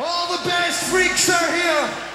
All the best freaks are here.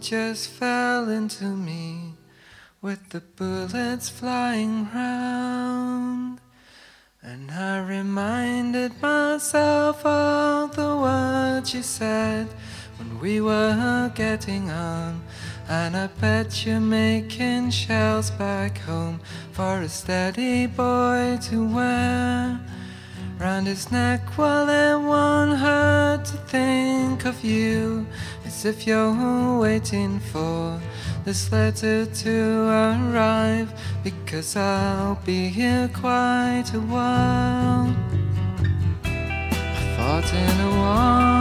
Just fell into me with the bullets flying round. And I reminded myself of the words you said when we were getting on. And I bet you're making shells back home for a steady boy to wear round his neck while everyone hurt to think of you as if you're waiting for this letter to arrive because I'll be here quite a while. I fought in a war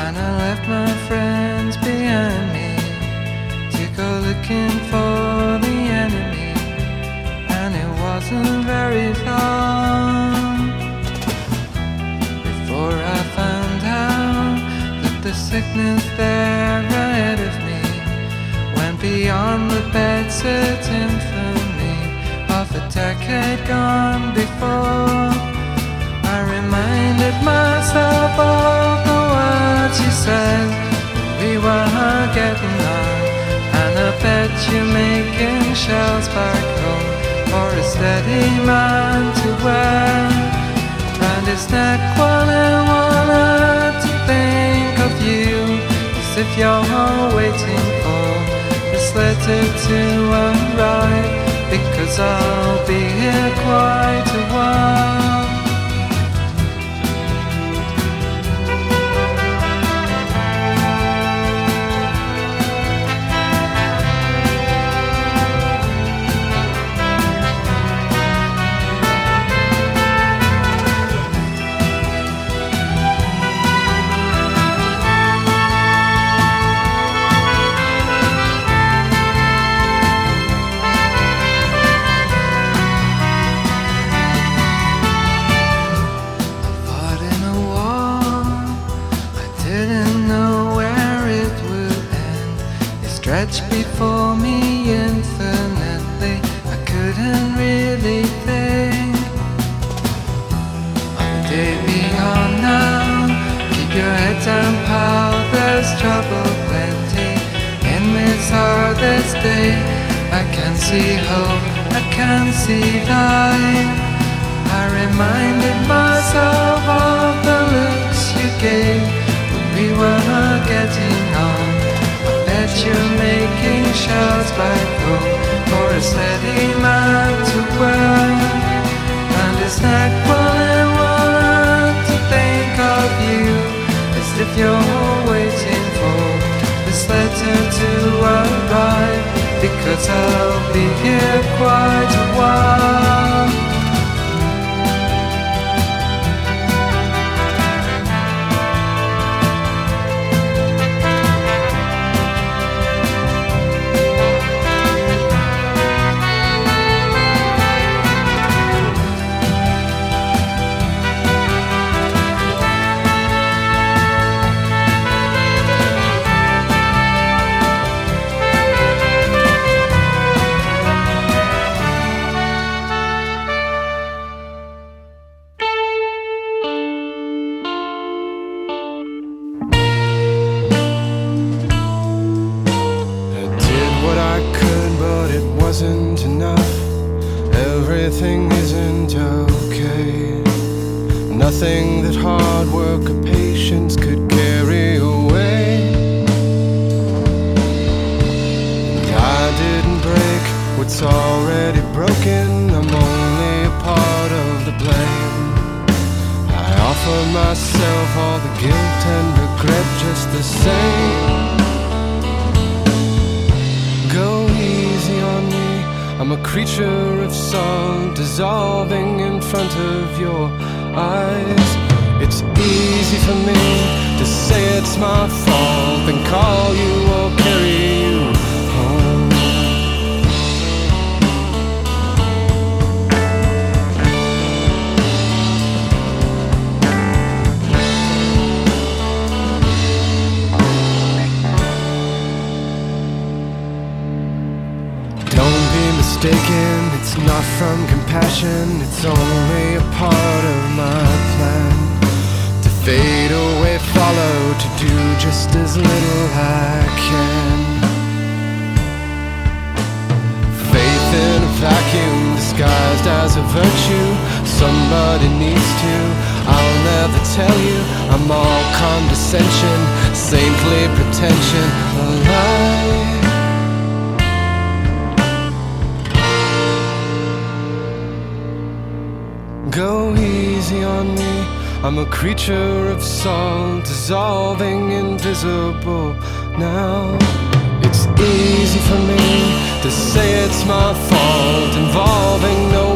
and I left my friends behind me to go looking sickness there ahead of me went beyond the bedsit infamy of a decade gone before. I reminded myself of the words you said we were getting on, and I bet you're making shells back home for a steady man to wear round his neck while I wanted if you're waiting for this letter to arrive because I'll be here quite a while. Day. I can see hope. I can see light. I reminded myself of the looks you gave when we were getting on. I bet you're making shells back home for a steady man I'll be here quite a while. From compassion, it's only a part of my plan. To fade away, follow, to do just as little I can. Faith in a vacuum disguised as a virtue, somebody needs to. I'll never tell you, I'm all condescension, saintly pretension, a lie. Go easy on me. I'm a creature of salt, dissolving invisible now. It's easy for me to say it's my fault, involving no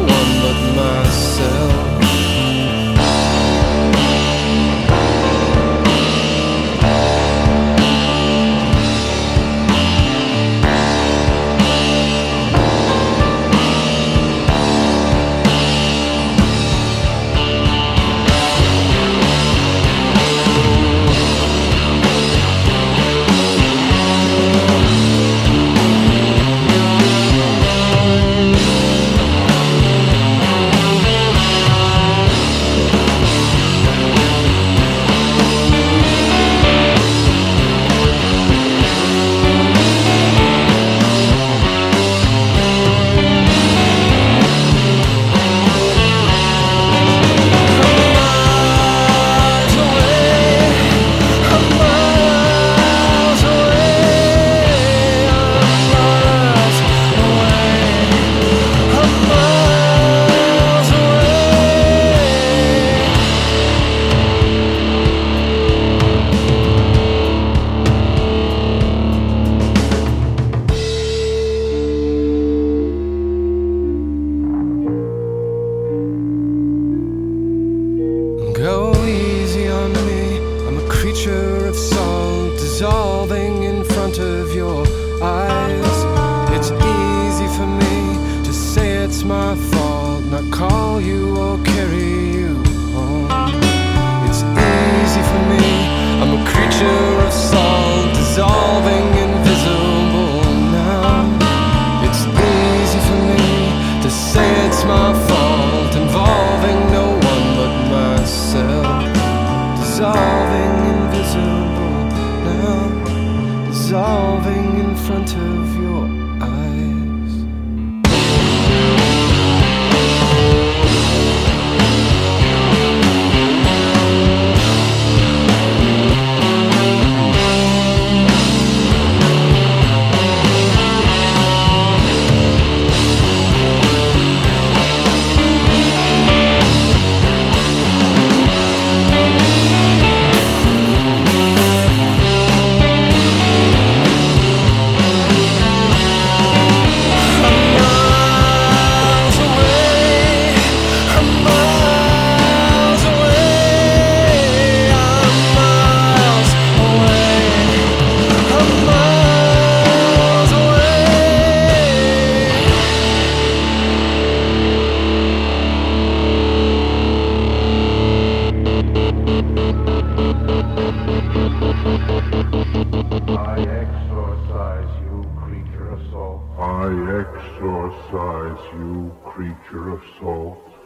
I exorcise you, creature of soul.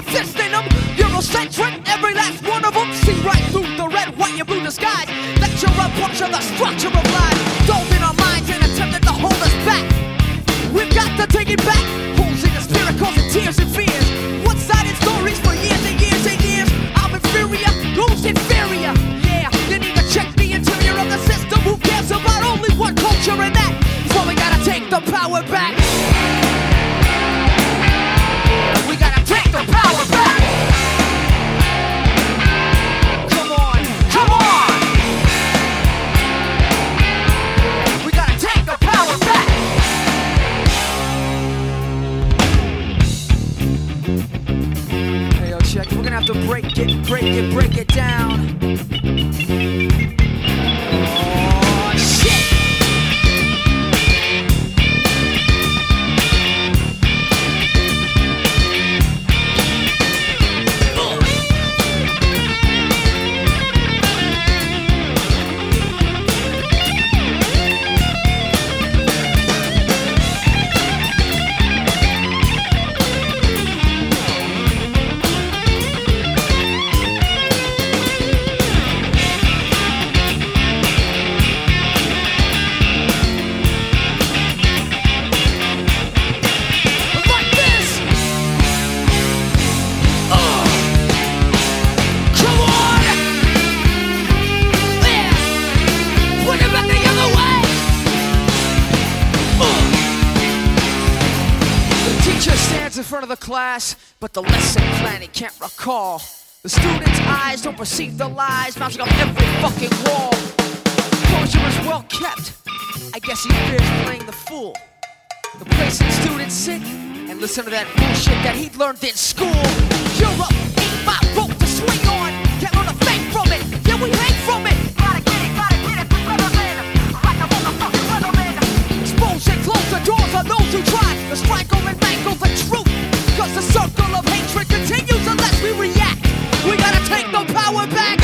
my fist in them. Eurocentric, every last one of them. See right through the red, white, and blue disguise. Lecture up, puncture the structure of lies. Dove in our minds and attempted to hold us back. We've got to take it back. Holes in the spirit, causing tears perceive the lies mounting on every fucking wall. Closure is well kept. I guess he fears playing the fool. The place that students sit and listen to that bullshit that he learned in school. Europe ain't my rope to swing on. Can't learn a thing from it. Yeah, we hang from it. Gotta get it, gotta get it, Weatherman. Like a motherfucking weatherman. Expose and close the doors on those who try to strangle and mangle the truth. Cause the circle of hatred continues take the power back.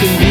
Can be